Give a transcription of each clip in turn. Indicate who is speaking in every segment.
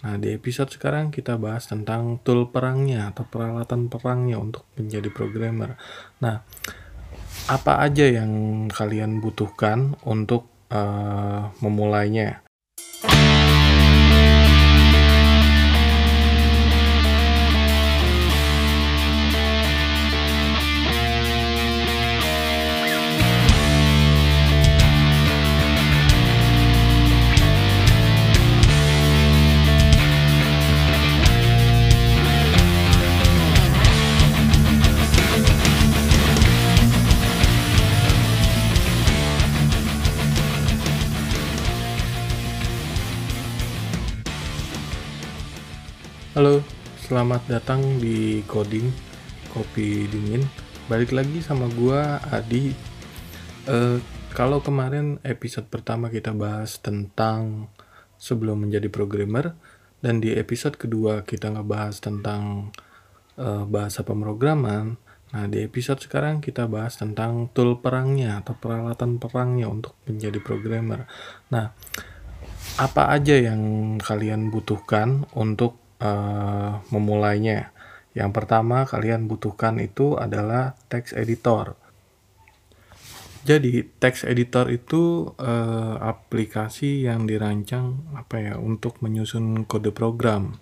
Speaker 1: Nah, di episode sekarang kita bahas tentang tool perangnya atau peralatan perangnya untuk menjadi programmer. Nah, apa aja yang kalian butuhkan untuk uh, memulainya? Halo, selamat datang di Coding Kopi Dingin. Balik lagi sama gua Adi. Uh, kalau kemarin episode pertama kita bahas tentang sebelum menjadi programmer dan di episode kedua kita ngebahas tentang uh, bahasa pemrograman. Nah, di episode sekarang kita bahas tentang tool perangnya atau peralatan perangnya untuk menjadi programmer. Nah, apa aja yang kalian butuhkan untuk uh, memulainya. Yang pertama kalian butuhkan itu adalah text editor. Jadi text editor itu uh, aplikasi yang dirancang apa ya untuk menyusun kode program.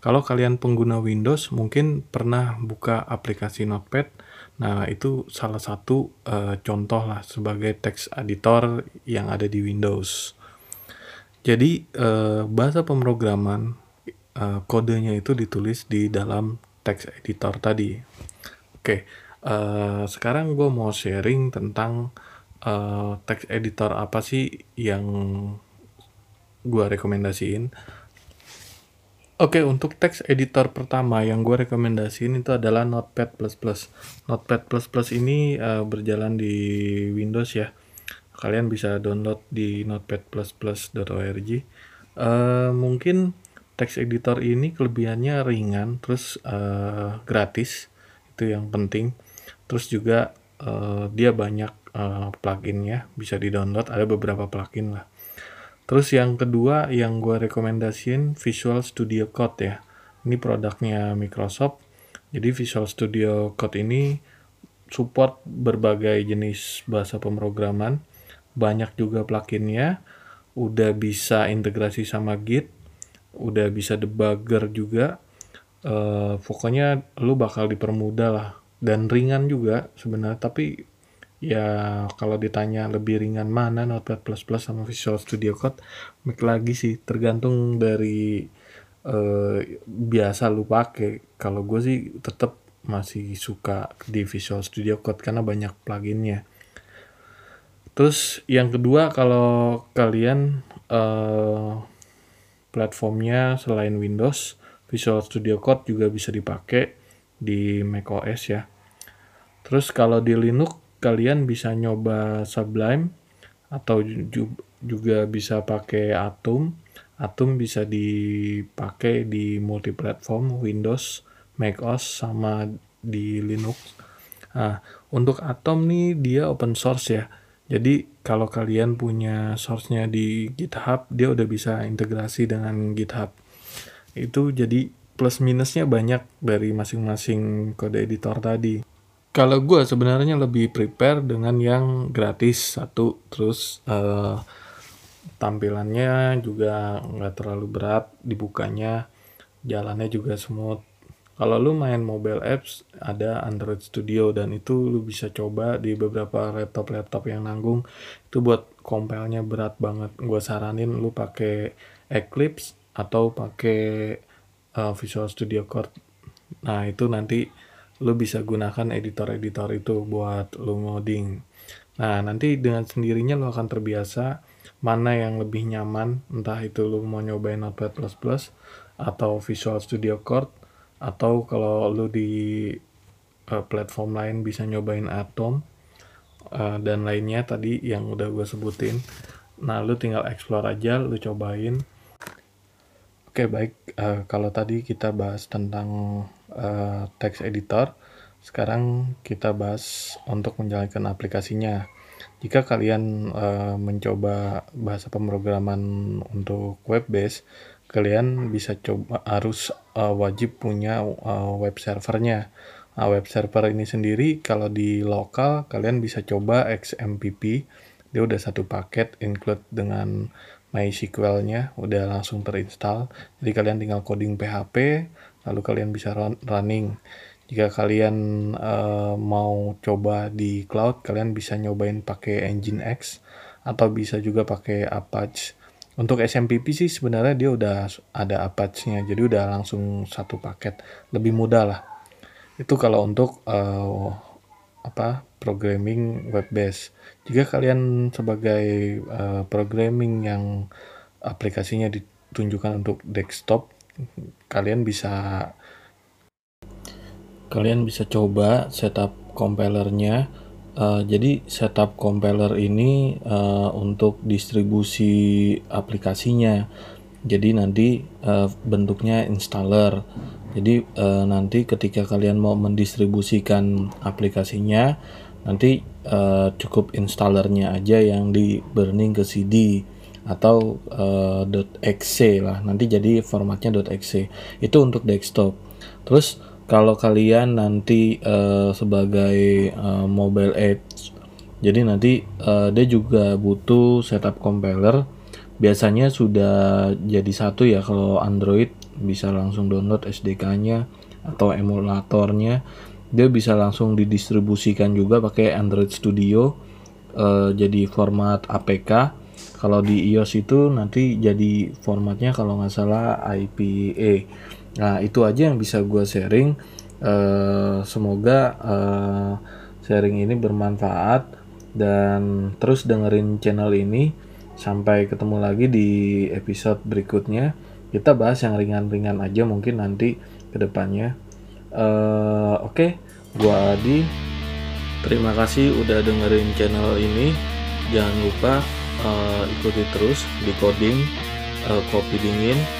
Speaker 1: Kalau kalian pengguna Windows mungkin pernah buka aplikasi Notepad. Nah, itu salah satu uh, contoh lah sebagai text editor yang ada di Windows. Jadi uh, bahasa pemrograman uh, kodenya itu ditulis di dalam text editor tadi. Oke, okay, uh, eh, sekarang gue mau sharing tentang uh, text editor apa sih yang gue rekomendasiin. Oke, okay, untuk text editor pertama yang gue rekomendasiin itu adalah Notepad++. Notepad++ ini uh, berjalan di Windows ya. Kalian bisa download di notepad++.org. Uh, mungkin text editor ini kelebihannya ringan terus uh, gratis itu yang penting. Terus juga uh, dia banyak uh, pluginnya bisa di download ada beberapa plugin lah. Terus yang kedua yang gue rekomendasiin Visual Studio Code ya. Ini produknya Microsoft. Jadi Visual Studio Code ini support berbagai jenis bahasa pemrograman. Banyak juga pluginnya. Udah bisa integrasi sama Git udah bisa debugger juga uh, pokoknya lu bakal dipermudah lah. Dan ringan juga sebenarnya tapi ya kalau ditanya lebih ringan mana Notepad++ sama Visual Studio Code make lagi sih. Tergantung dari uh, biasa lu pakai kalau gue sih tetap masih suka di Visual Studio Code karena banyak pluginnya. Terus yang kedua kalau kalian uh, platformnya selain Windows, Visual Studio Code juga bisa dipakai di macOS ya. Terus kalau di Linux kalian bisa nyoba Sublime atau juga bisa pakai Atom. Atom bisa dipakai di multiplatform Windows, macOS sama di Linux. Nah, untuk Atom nih dia open source ya. Jadi kalau kalian punya source-nya di GitHub, dia udah bisa integrasi dengan GitHub. Itu jadi plus minusnya banyak dari masing-masing kode editor tadi. Kalau gue sebenarnya lebih prepare dengan yang gratis satu, terus uh, tampilannya juga nggak terlalu berat dibukanya, jalannya juga smooth kalau lu main mobile apps ada Android Studio dan itu lu bisa coba di beberapa laptop-laptop yang nanggung. Itu buat compile-nya berat banget. Gue saranin lu pakai Eclipse atau pakai uh, Visual Studio Code nah itu nanti lu bisa gunakan editor-editor itu buat lu ngoding. Nah nanti dengan sendirinya lu akan terbiasa mana yang lebih nyaman. Entah itu lu mau nyobain Notepad++ atau Visual Studio Code atau kalau lu di uh, platform lain bisa nyobain Atom uh, dan lainnya tadi yang udah gue sebutin. Nah lu tinggal explore aja lu cobain. Oke okay, baik. Uh, kalau tadi kita bahas tentang uh, text editor sekarang kita bahas untuk menjalankan aplikasinya. Jika kalian uh, mencoba bahasa pemrograman untuk web base kalian bisa coba harus uh, wajib punya uh, web servernya. Nah, web server ini sendiri kalau di lokal kalian bisa coba XMPP. Dia udah satu paket include dengan MySQL-nya udah langsung terinstall. Jadi kalian tinggal coding PHP lalu kalian bisa run, running. Jika kalian uh, mau coba di cloud, kalian bisa nyobain pakai Nginx atau bisa juga pakai Apache. Untuk SMPP sih sebenarnya dia udah ada Apache-nya, jadi udah langsung satu paket, lebih mudah lah. Itu kalau untuk uh, apa programming web base. Jika kalian sebagai uh, programming yang aplikasinya ditunjukkan untuk desktop, kalian bisa kalian bisa coba setup compilernya Uh, jadi setup compiler ini uh, untuk distribusi aplikasinya. Jadi nanti uh, bentuknya installer. Jadi uh, nanti ketika kalian mau mendistribusikan aplikasinya, nanti uh, cukup installernya aja yang di burning ke CD atau uh, .exe lah. Nanti jadi formatnya .exe. Itu untuk desktop. Terus kalau kalian nanti uh, sebagai uh, mobile apps jadi nanti uh, dia juga butuh setup compiler. Biasanya sudah jadi satu ya kalau Android bisa langsung download SDK-nya atau emulatornya. Dia bisa langsung didistribusikan juga pakai Android Studio uh, jadi format APK kalau di iOS itu nanti jadi formatnya kalau nggak salah IPA Nah, itu aja yang bisa gue sharing. Uh, semoga uh, sharing ini bermanfaat dan terus dengerin channel ini sampai ketemu lagi di episode berikutnya. Kita bahas yang ringan-ringan aja mungkin nanti ke depannya. Uh, Oke, okay, gue Adi. Terima kasih udah dengerin channel ini. Jangan lupa uh, ikuti terus di coding uh, kopi dingin